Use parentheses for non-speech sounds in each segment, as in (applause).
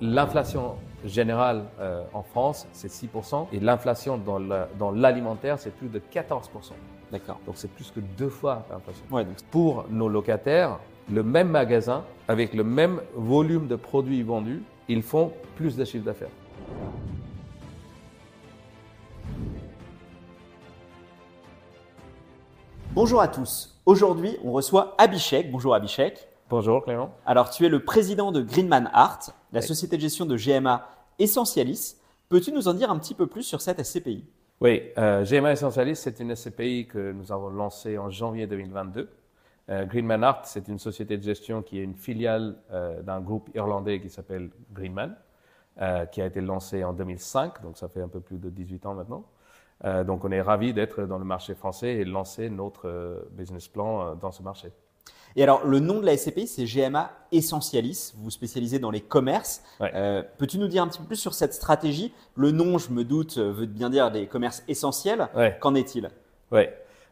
L'inflation générale euh, en France, c'est 6%, et l'inflation dans la- dans l'alimentaire, c'est plus de 14%. D'accord. Donc c'est plus que deux fois l'inflation. Ouais, donc Pour nos locataires, le même magasin, avec le même volume de produits vendus, ils font plus de chiffre d'affaires. Bonjour à tous. Aujourd'hui, on reçoit Abhishek. Bonjour Abhishek. Bonjour Clément. Alors, tu es le président de Greenman Art, la Oui. société de gestion de GMA Essentialis. Peux-tu nous en dire un petit peu plus sur cette SCPI Oui, euh, GMA Essentialis, c'est une SCPI que nous avons lancée en janvier 2022. Euh, Greenman Art, c'est une société de gestion qui est une filiale euh, d'un groupe irlandais qui s'appelle Greenman, qui a été lancé en 2005, donc ça fait un peu plus de 18 ans maintenant. Donc on est ravis d'être dans le marché français et de lancer notre business plan dans ce marché. Et alors, le nom de la SCPI, c'est GMA Essentialis. Vous vous spécialisez dans les commerces. Ouais. Euh, Peux-tu nous dire un petit peu plus sur cette stratégie? Le nom, je me doute, euh, veut bien dire des commerces essentiels. Ouais. Qu'en est-il? Oui.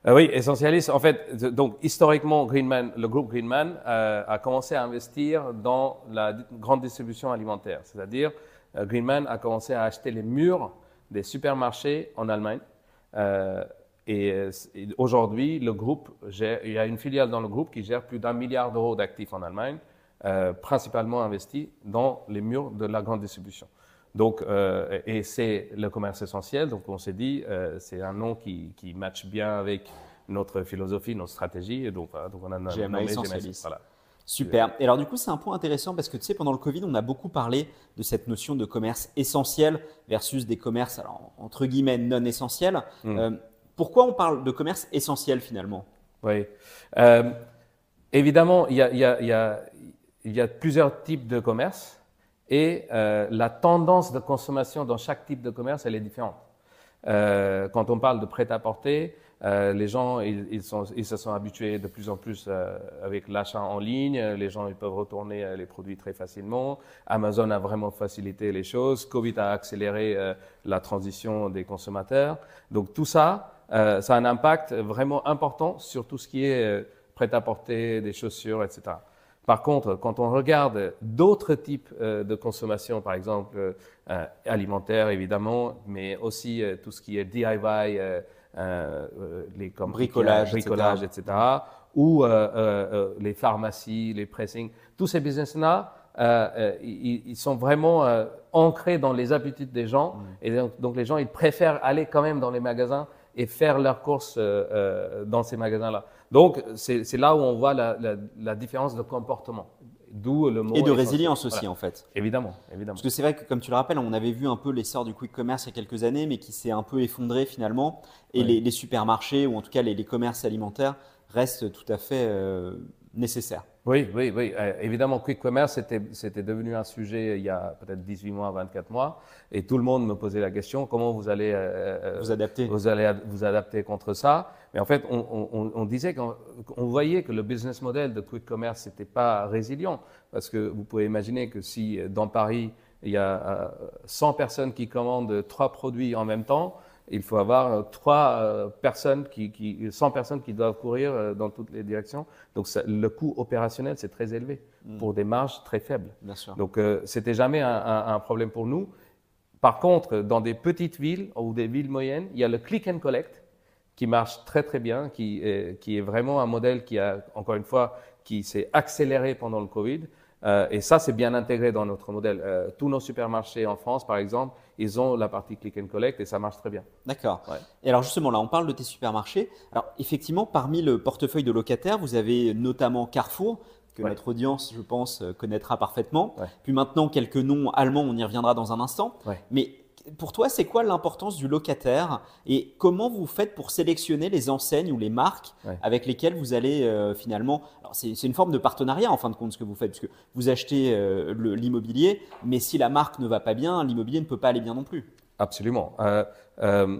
Euh, oui, Essentialis, en fait, donc historiquement, Greenman, le groupe Greenman euh, a commencé à investir dans la grande distribution alimentaire. C'est-à-dire, euh, Greenman a commencé à acheter les murs des supermarchés en Allemagne. Euh, et, aujourd'hui, le groupe, gère- il y a une filiale dans le groupe qui gère plus d'un milliard d'euros d'actifs en Allemagne, euh, principalement investis dans les murs de la grande distribution. Donc, euh, et c'est le commerce essentiel. Donc, on s'est dit, euh, c'est un nom qui, qui matche bien avec notre philosophie, notre stratégie. Et donc, voilà, donc on a nommé Essentialis. Voilà. Super. Et alors du coup, c'est un point intéressant parce que tu sais, pendant le Covid, on a beaucoup parlé de cette notion de commerce essentiel versus des commerces, alors, entre guillemets, non essentiels. Mm. Euh, pourquoi on parle de commerce essentiel finalement? Oui. Évidemment, il y a, plusieurs types de commerce et euh, la tendance de consommation dans chaque type de commerce, elle est différente. Euh, quand on parle de prêt-à-porter, euh, les gens ils, se sont habitués de plus en plus avec l'achat en ligne. Les gens ils peuvent retourner les produits très facilement. Amazon a vraiment facilité les choses. Covid a accéléré la transition des consommateurs. Donc tout ça, euh, ça a un impact vraiment important sur tout ce qui est euh, prêt-à-porter, des chaussures, etc. Par contre, quand on regarde d'autres types euh, de consommation, par exemple euh, alimentaire évidemment, mais aussi euh, tout ce qui est DIY, les comme Bricolage, bricolage, etc. ou les pharmacies, les pressings, tous ces business-là, ils, ils sont vraiment ancrés dans les habitudes des gens, et donc, donc les gens ils préfèrent aller quand même dans les magasins et faire leurs courses euh, euh, dans ces magasins-là. Donc c'est là où on voit la, la, la différence de comportement, d'où le mot Et de résilience aussi Voilà. en fait. Évidemment, évidemment. Parce que c'est vrai que comme tu le rappelles, on avait vu un peu l'essor du quick commerce il y a quelques années, mais qui s'est un peu effondré finalement. Et les, les supermarchés, ou en tout cas les, les commerces alimentaires, restent tout à fait euh, nécessaires. Oui, oui, oui. Euh, évidemment, Quick Commerce, c'était, devenu un sujet il y a peut-être 18 mois, 24 mois. Et tout le monde me posait la question, comment vous allez, euh, euh, Vous adaptez vous allez vous adapter contre ça Mais en fait, on, on- on- on disait qu'on on voyait que le business model de Quick Commerce n'était pas résilient. Parce que vous pouvez imaginer que si euh, dans Paris, il y a euh, 100 personnes qui commandent trois produits en même temps, il faut avoir euh, trois euh, personnes qui, qui, 100 personnes qui doivent courir euh, dans toutes les directions. Donc ça- le coût opérationnel, c'est très élevé pour des marges très faibles. Bien sûr. Donc, euh, c'était jamais un, un- un problème pour nous. Par contre, dans des petites villes ou des villes moyennes, il y a le click and collect qui marche très très bien, qui est, qui est vraiment un modèle qui a, encore une fois, qui s'est accéléré pendant le Covid. Euh, et ça, c'est bien intégré dans notre modèle. Euh, tous nos supermarchés en France, par exemple, ils ont la partie click and collect et ça marche très bien. D'accord. Ouais. Et alors justement, là, on parle de tes supermarchés. Alors effectivement, parmi le portefeuille de locataires, vous avez notamment Carrefour, que Ouais. notre audience, je pense, euh, connaîtra parfaitement. Ouais. Puis maintenant, quelques noms allemands, on y reviendra dans un instant. Mais pour toi, c'est quoi l'importance du locataire et comment vous faites pour sélectionner les enseignes ou les marques Ouais. avec lesquelles vous allez euh, finalement. Alors c'est une forme de partenariat en fin de compte ce que vous faites, puisque vous achetez euh, l'immobilier, mais si la marque ne va pas bien, l'immobilier ne peut pas aller bien non plus. Absolument. Euh,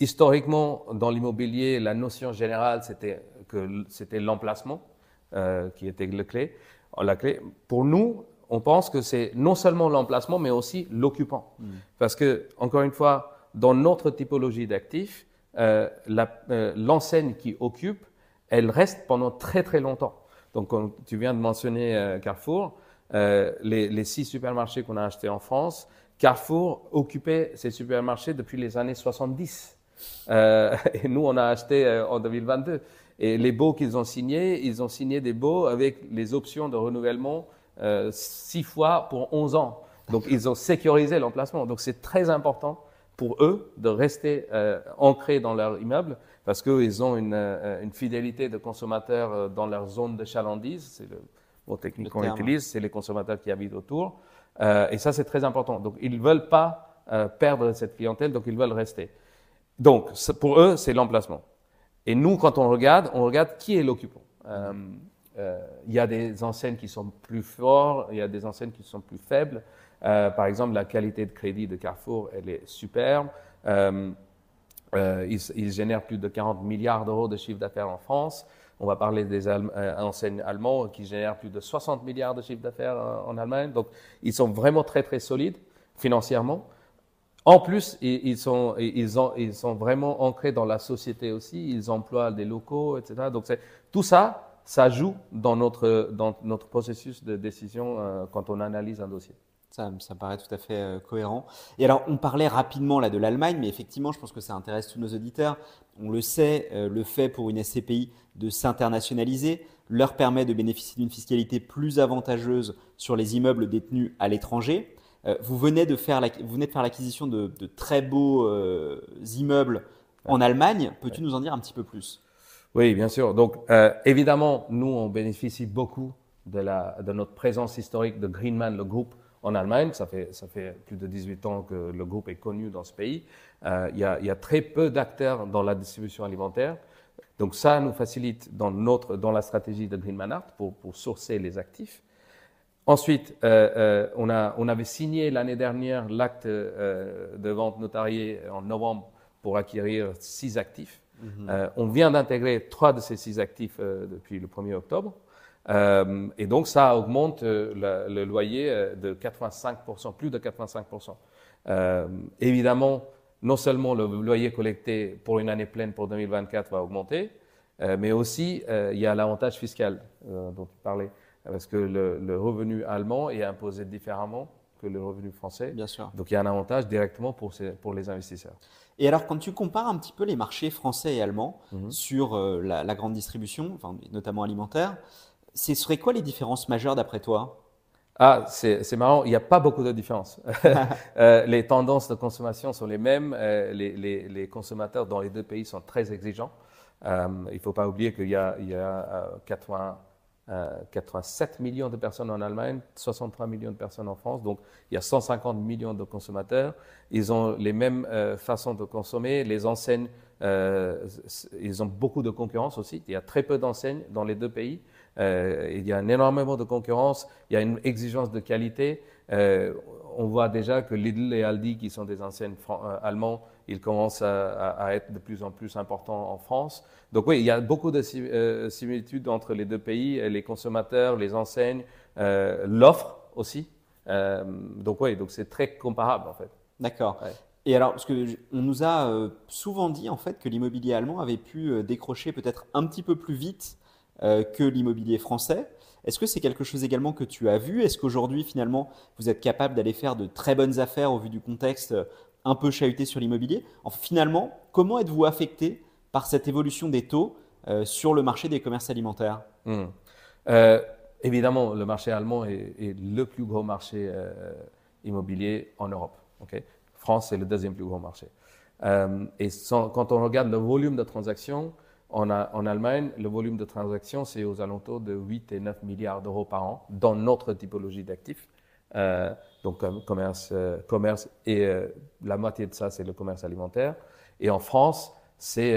historiquement, dans l'immobilier, la notion générale, c'était que c'était l'emplacement qui était le clé, la clé. Pour nous, on pense que c'est non seulement l'emplacement, mais aussi l'occupant. Parce que, encore une fois, dans notre typologie d'actifs, euh, euh, l'enseigne qui occupe, elle reste pendant très très longtemps. Donc, comme tu viens de mentionner euh, Carrefour, les, les, six supermarchés qu'on a achetés en France, Carrefour occupait ces supermarchés depuis les années 70. Euh, (laughs) et nous, on a acheté en 2022. Et les baux qu'ils ont signés, ils ont signé des baux avec les options de renouvellement six fois pour 11 ans. Donc, ils ont sécurisé l'emplacement. Donc, c'est très important pour eux de rester euh, ancrés dans leur immeuble parce qu'ils ont une, euh, une, fidélité de consommateurs euh, dans leur zone de chalandise. C'est le mot technique qu'on utilise. C'est les consommateurs qui habitent autour. Euh, et ça, c'est très important. Donc, ils ne veulent pas euh, perdre cette clientèle, donc ils veulent rester. Donc, pour eux, c'est l'emplacement. Et nous, quand on regarde, on regarde qui est l'occupant. Euh, il y a des enseignes qui sont plus fortes, il y a des enseignes qui sont plus faibles. Euh, par exemple, la qualité de crédit de Carrefour, elle est superbe. Euh, ils, génèrent plus de 40 milliards d'euros de chiffre d'affaires en France. On va parler des enseignes allemands qui génèrent plus de 60 milliards de chiffre d'affaires en, Allemagne. Donc, ils sont vraiment très, très solides financièrement. En plus, ils sont, ils, ont, ils sont vraiment ancrés dans la société aussi. Ils emploient des locaux, etc. Donc, tout ça, ça joue dans notre, dans notre processus de décision euh, quand on analyse un dossier. Ça, ça me paraît tout à fait euh, cohérent. Et alors, on parlait rapidement là de l'Allemagne, mais effectivement, je pense que ça intéresse tous nos auditeurs. On le sait, euh, le fait pour une SCPI de s'internationaliser leur permet de bénéficier d'une fiscalité plus avantageuse sur les immeubles détenus à l'étranger. Vous, venez de faire la, vous venez de faire l'acquisition de, de, très beaux immeubles en Allemagne. Peux-tu nous en dire un petit peu plus? Oui, bien sûr. Donc, euh, évidemment, nous, on bénéficie beaucoup de, notre présence historique de Greenman, le groupe en Allemagne. Ça fait, plus de 18 ans que le groupe est connu dans ce pays. Euh, il, y a, très peu d'acteurs dans la distribution alimentaire. Donc ça nous facilite dans, notre, dans la stratégie de Greenman Art pour, sourcer les actifs. Ensuite, euh, on, on avait signé l'année dernière l'acte de vente notariée en novembre pour acquérir six actifs. Mm -hmm. on vient d'intégrer trois de ces six actifs depuis le 1er octobre. Euh, et donc, ça augmente euh, le, loyer de 85%, plus de 85%. Euh, évidemment, non seulement le loyer collecté pour une année pleine pour 2024 va augmenter, mais aussi il y a l'avantage fiscal dont tu parlais, parce que le, revenu allemand est imposé différemment que le revenu français. Bien sûr. Donc, il y a un avantage directement pour, ces, pour les investisseurs. Et alors, quand tu compares un petit peu les marchés français et allemands -hmm. sur la, la, grande distribution, enfin, notamment alimentaire, ce serait quoi les différences majeures d'après toi? Ah, c'est marrant, il n'y a pas beaucoup de différences. (laughs) euh, les tendances de consommation sont les mêmes, euh, les, les, les, consommateurs dans les deux pays sont très exigeants. Euh, il ne faut pas oublier qu'il y a, il y a 80, 87 millions de personnes en Allemagne, 63 millions de personnes en France, donc il y a 150 millions de consommateurs. Ils ont les mêmes euh, façons de consommer, les enseignes, ils ont beaucoup de concurrence aussi. Il y a très peu d'enseignes dans les deux pays. Euh, il y a énormément de concurrence, il y a une exigence de qualité. Euh, on voit déjà que Lidl et Aldi, qui sont des enseignes euh, allemands, ils commencent à, à, être de plus en plus importants en France. Donc oui, il y a beaucoup de euh, similitudes entre les deux pays, les consommateurs, les enseignes, euh, l'offre aussi. Euh, donc oui, donc c'est très comparable en fait. D'accord. Ouais. Et alors, parce que on nous a souvent dit en fait que l'immobilier allemand avait pu décrocher peut-être un petit peu plus vite euh, que l'immobilier français. Est-ce que c'est quelque chose également que tu as vu? Est-ce qu'aujourd'hui, finalement, vous êtes capable d'aller faire de très bonnes affaires au vu du contexte euh, un peu chahuté sur l'immobilier enfin, Finalement, comment êtes-vous affecté par cette évolution des taux euh, sur le marché des commerces alimentaires? Mmh. euh, Évidemment, le marché allemand est, est le plus gros marché euh, immobilier en Europe. France, c'est le deuxième plus gros marché. Et quand on regarde le volume de transactions, en, Allemagne, le volume de transactions, c'est aux alentours de 8 et 9 milliards d'euros par an dans notre typologie d'actifs. Donc, commerce, euh, commerce et euh, la moitié de ça, c'est le commerce alimentaire. Et en France, c'est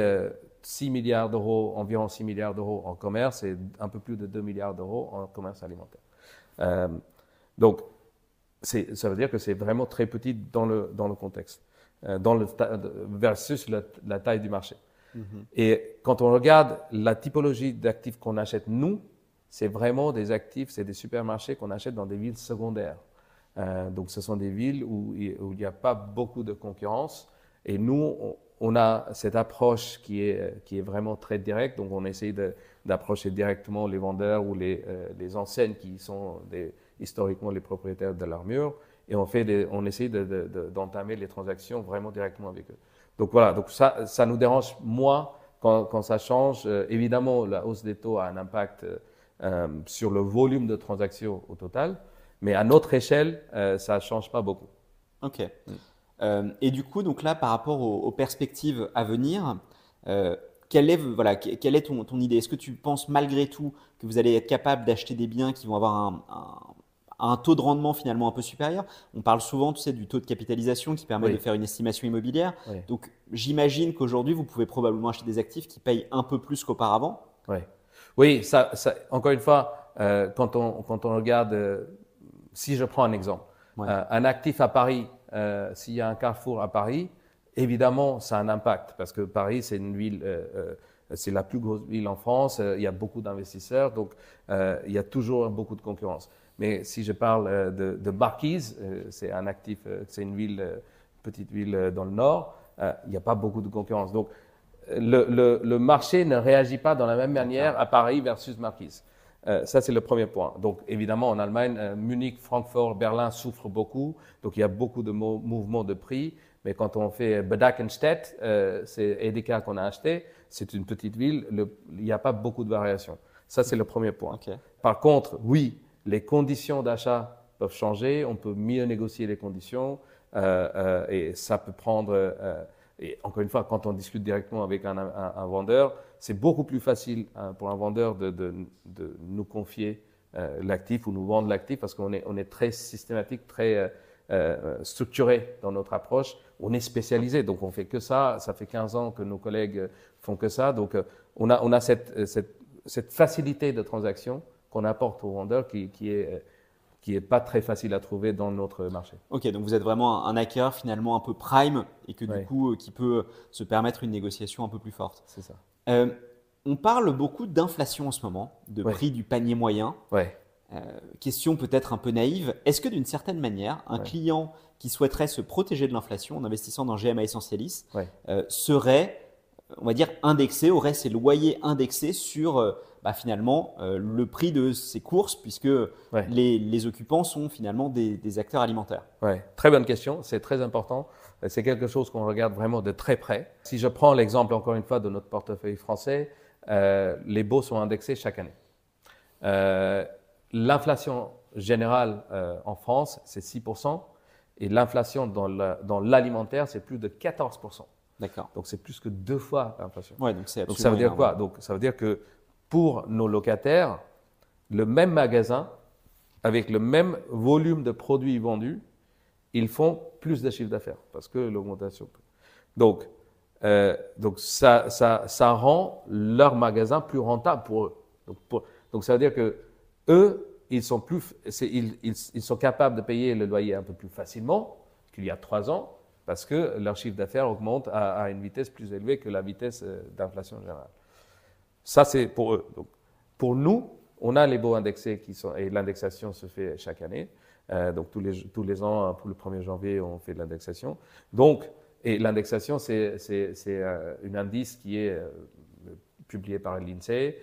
6 milliards d'euros, environ 6 milliards d'euros en commerce et un peu plus de 2 milliards d'euros en commerce alimentaire. Euh, donc, ça veut dire que c'est vraiment très petit dans le, dans le contexte, euh, dans le versus la, la taille du marché. Mm -hmm. Et quand on regarde la typologie d'actifs qu'on achète, nous, c'est vraiment des actifs, c'est des supermarchés qu'on achète dans des villes secondaires. Euh, donc, ce sont des villes où, il n'y a pas beaucoup de concurrence. Et nous, on, a cette approche qui est, vraiment très directe. Donc, on essaye d'approcher directement les vendeurs ou les, euh, enseignes qui sont historiquement les propriétaires de leurs murs et on, fait on essaie d'entamer les transactions vraiment directement avec eux. Donc voilà, donc ça, ça nous dérange moins quand, ça change. Euh, évidemment, la hausse des taux a un impact sur le volume de transactions au total, mais à notre échelle, euh, ça ne change pas beaucoup. Ok. et du coup, donc là, par rapport aux, perspectives à venir, quelle est, voilà, quelle est ton, ton idée? Est-ce que tu penses malgré tout que vous allez être capable d'acheter des biens qui vont avoir un, un taux de rendement finalement un peu supérieur? On parle souvent, tu sais, du taux de capitalisation qui permet de faire une estimation immobilière. Donc, j'imagine qu'aujourd'hui, vous pouvez probablement acheter des actifs qui payent un peu plus qu'auparavant? Oui, ça, ça, encore une fois, euh, quand, on, quand on regarde, euh, si je prends un exemple, euh, un actif à Paris, s'il y a un carrefour à Paris, évidemment, ça a un impact parce que Paris, c'est une ville c'est la plus grosse ville en France, il y a beaucoup d'investisseurs, donc il y a toujours beaucoup de concurrence. Mais si je parle euh, de, euh, c'est un actif, euh, c'est une ville, petite ville dans le nord, il n'y a pas beaucoup de concurrence. Donc, le, le, marché ne réagit pas de la même manière à Paris versus Marquise. Ça, c'est le premier point. Donc, évidemment, en Allemagne, Munich, Francfort, Berlin souffrent beaucoup. Donc, il y a beaucoup de mouvements de prix. Mais quand on fait Bedakenstedt, c'est Edeka qu'on a acheté, c'est une petite ville, il n'y a pas beaucoup de variations. Ça, c'est le premier point. Par contre, oui, les conditions d'achat peuvent changer, on peut mieux négocier les conditions euh, euh, et ça peut prendre. Euh, et encore une fois, quand on discute directement avec un, vendeur, c'est beaucoup plus facile hein, pour un vendeur de, nous confier l'actif ou nous vendre l'actif parce qu'on est, très systématique, très structuré dans notre approche. On est spécialisé, donc on fait que ça. Ça fait 15 ans que nos collègues font que ça. Donc on a, cette, facilité de transaction qu'on apporte aux vendeurs qui, est euh, qui n'est pas très facile à trouver dans notre marché. Ok, donc vous êtes vraiment un hacker finalement un peu prime et que du coup euh, qui peut se permettre une négociation un peu plus forte. C'est ça. Euh, on parle beaucoup d'inflation en ce moment, de prix du panier moyen. Ouais. question peut-être un peu naïve. Est-ce que d'une certaine manière, un client qui souhaiterait se protéger de l'inflation en investissant dans GMA Essentialis serait, on va dire, indexé, aurait ses loyers indexés sur bah, finalement euh, le prix de ces courses, puisque les, occupants sont finalement des, acteurs alimentaires Ouais, très bonne question, c'est très important. C'est quelque chose qu'on regarde vraiment de très près. Si je prends l'exemple encore une fois de notre portefeuille français, euh, les baux sont indexés chaque année. Euh, l'inflation générale en France, c'est 6%, et l'inflation dans l'alimentaire, c'est plus de 14%. D'accord. Donc c'est plus que deux fois l'inflation. Ouais, donc, donc ça veut dire quoi? Donc ça veut dire que pour nos locataires, le même magasin, avec le même volume de produits vendus, ils font plus de chiffre d'affaires parce que l'augmentation. Donc, euh, donc ça, ça, ça, rend leur magasin plus rentable pour eux. Donc, ça veut dire que eux, ils sont, plus, ils, ils, ils, sont capables de payer le loyer un peu plus facilement qu'il y a trois ans parce que leur chiffre d'affaires augmente à, à, une vitesse plus élevée que la vitesse euh, d'inflation générale. Ça, c'est pour eux. Donc, pour nous, on a les baux indexés qui sont, et l'indexation se fait chaque année. Euh, donc, tous les, tous les ans, pour le 1er janvier, on fait de l'indexation. Donc, et l'indexation, c'est, c'est, c'est euh, un indice qui est euh, publié par l'INSEE.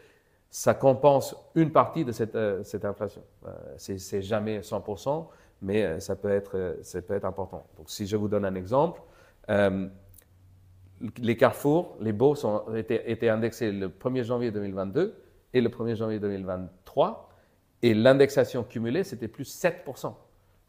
Ça compense une partie de cette, cette inflation. c'est, c'est jamais 100%, mais ça peut, être, ça peut être important. Donc, si je vous donne un exemple, les carrefours, les baux sont, étaient, étaient, indexés le 1er janvier 2022 et le 1er janvier 2023. Et l'indexation cumulée, c'était plus 7%.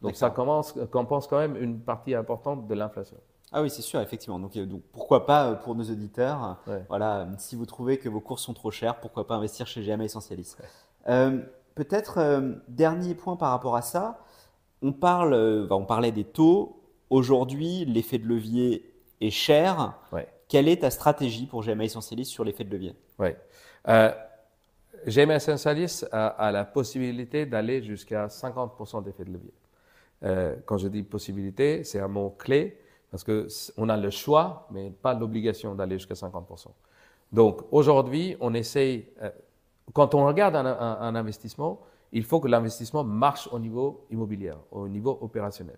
Donc ça commence, compense quand même une partie importante de l'inflation. Ah oui, c'est sûr, effectivement. Donc, donc, pourquoi pas euh, pour nos auditeurs, voilà, si vous trouvez que vos courses sont trop chères, pourquoi pas investir chez GMA Essentialis. Euh, peut-être euh, dernier point par rapport à ça, on parle, on parlait des taux. Aujourd'hui, l'effet de levier est cher. Quelle est ta stratégie pour GMA Essentialis sur l'effet de levier Oui. Euh, GMA a, la possibilité d'aller jusqu'à 50% d'effet de levier. Euh, quand je dis possibilité, c'est un mot clé parce qu'on a le choix, mais pas l'obligation d'aller jusqu'à 50%. Donc aujourd'hui, on essaye, euh, quand on regarde un, investissement, il faut que l'investissement marche au niveau immobilier, au niveau opérationnel.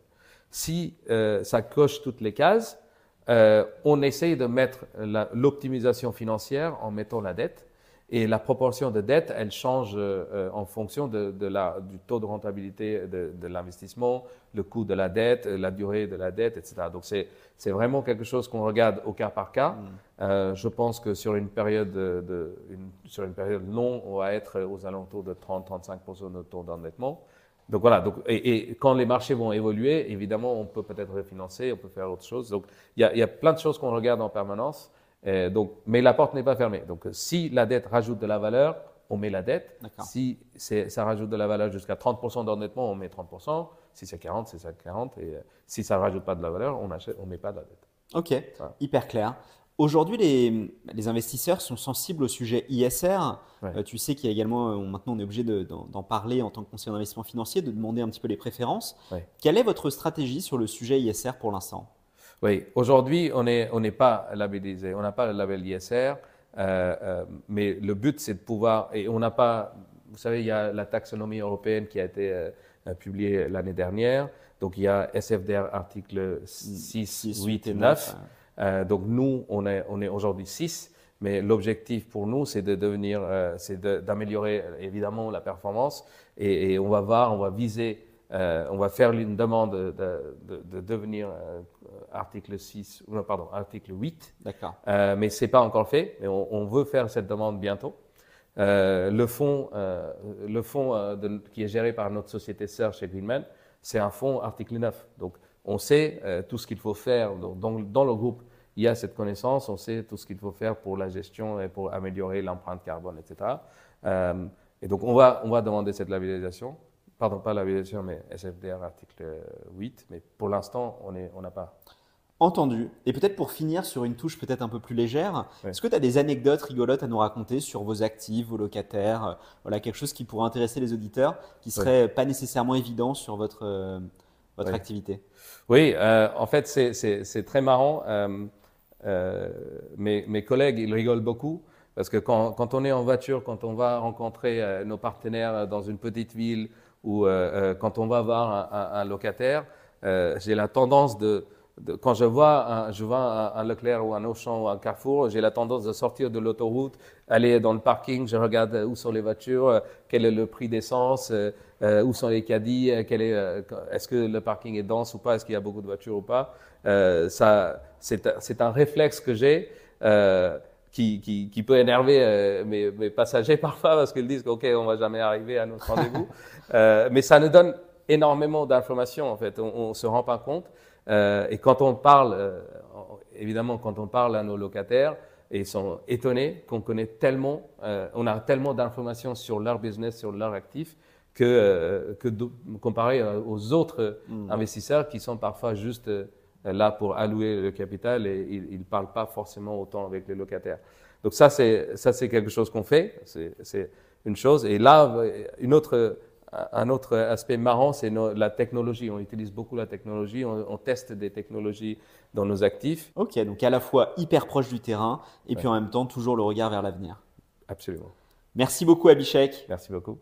Si euh, ça coche toutes les cases, euh, on essaye de mettre l'optimisation financière en mettant la dette. Et la proportion de dette, elle change euh, en fonction de, la, du taux de rentabilité de, de l'investissement, le coût de la dette, la durée de la dette, etc. Donc c'est, c'est vraiment quelque chose qu'on regarde au cas par cas. Mm. Euh, je pense que sur une période, de, une, sur une période longue, on va être aux alentours de 30-35% de taux d'endettement. Donc voilà, donc, et, et, quand les marchés vont évoluer, évidemment, on peut peut-être refinancer, on peut faire autre chose. Donc il y a, y a plein de choses qu'on regarde en permanence. Euh, donc, mais la porte n'est pas fermée. Donc, si la dette rajoute de la valeur, on met la dette. Si ça rajoute de la valeur jusqu'à 30% d'endettement, on met 30%. Si c'est 40, c'est 40. Et si ça ne rajoute pas de la valeur, on ne on met pas de la dette. Ok, hyper clair. Aujourd'hui, les, les, investisseurs sont sensibles au sujet ISR. Euh, tu sais qu'il y a également, maintenant on est obligé d'en parler en tant que conseiller d'investissement financier, de demander un petit peu les préférences. Quelle est votre stratégie sur le sujet ISR pour l'instant? Oui, aujourd'hui, on n'est on pas labellisé, on n'a pas le label ISR, euh, euh, mais le but, c'est de pouvoir, et on n'a pas, vous savez, il y a la taxonomie européenne qui a été euh, publiée l'année dernière, donc il y a SFDR article 6, 8 et 9. Donc nous, on est, on est aujourd'hui 6, mais l'objectif pour nous, c'est de devenir, c'est d'améliorer évidemment la performance, et, et, on va voir, on va viser euh, on va faire une demande de, devenir euh, article 6, non, pardon, article 8. D'accord. Euh, mais ce n'est pas encore fait, mais on, veut faire cette demande bientôt. le fonds, le fonds qui est géré par notre société sœur chez Greenman, c'est un fonds article 9. Donc, on sait tout ce qu'il faut faire. dans, dans, le groupe, il y a cette connaissance, on sait tout ce qu'il faut faire pour la gestion et pour améliorer l'empreinte carbone, etc. et donc, on va, on va demander cette labellisation pardon, pas la l'aviation, mais SFDR article 8, mais pour l'instant, on n'a on pas. Entendu. Et peut-être pour finir sur une touche peut-être un peu plus légère, est-ce que tu as des anecdotes rigolotes à nous raconter sur vos actifs, vos locataires, euh, voilà quelque chose qui pourrait intéresser les auditeurs, qui serait pas nécessairement évident sur votre euh, votre activité? Oui, euh, en fait c'est très marrant. Mes, mes, collègues ils rigolent beaucoup parce que quand, on est en voiture, quand on va rencontrer nos partenaires dans une petite ville ou euh, euh, quand on va voir un, locataire, euh, j'ai la tendance de, quand je vois, un, je vois un, Leclerc ou un Auchan ou un Carrefour, j'ai la tendance de sortir de l'autoroute, aller dans le parking, je regarde où sont les voitures, quel est le prix d'essence, où sont les caddies, est-ce que le parking est dense ou pas, est-ce qu'il y a beaucoup de voitures ou pas. Ça, c'est un réflexe que j'ai qui, qui, qui, peut énerver euh, mes, mes, passagers (laughs) parfois parce qu'ils disent OK, on va jamais arriver à notre rendez-vous. (laughs) euh, mais ça nous donne énormément d'informations en fait. On, ne se rend pas compte. Euh, et quand on parle, euh, évidemment, quand on parle à nos locataires, ils sont étonnés qu'on connaît tellement, euh, on a tellement d'informations sur leur business, sur leur actif, que, que comparé aux autres hmm. investisseurs qui sont parfois juste là pour allouer le capital et il ne parle pas forcément autant avec les locataires. Donc ça, c'est, ça, c'est quelque chose qu'on fait, c'est, une chose. Et là, une autre, un autre aspect marrant, c'est la technologie. On utilise beaucoup la technologie, on, teste des technologies dans nos actifs. Ok, donc à la fois hyper proche du terrain et puis en même temps toujours le regard vers l'avenir. Absolument. Merci beaucoup Abhishek. Merci beaucoup.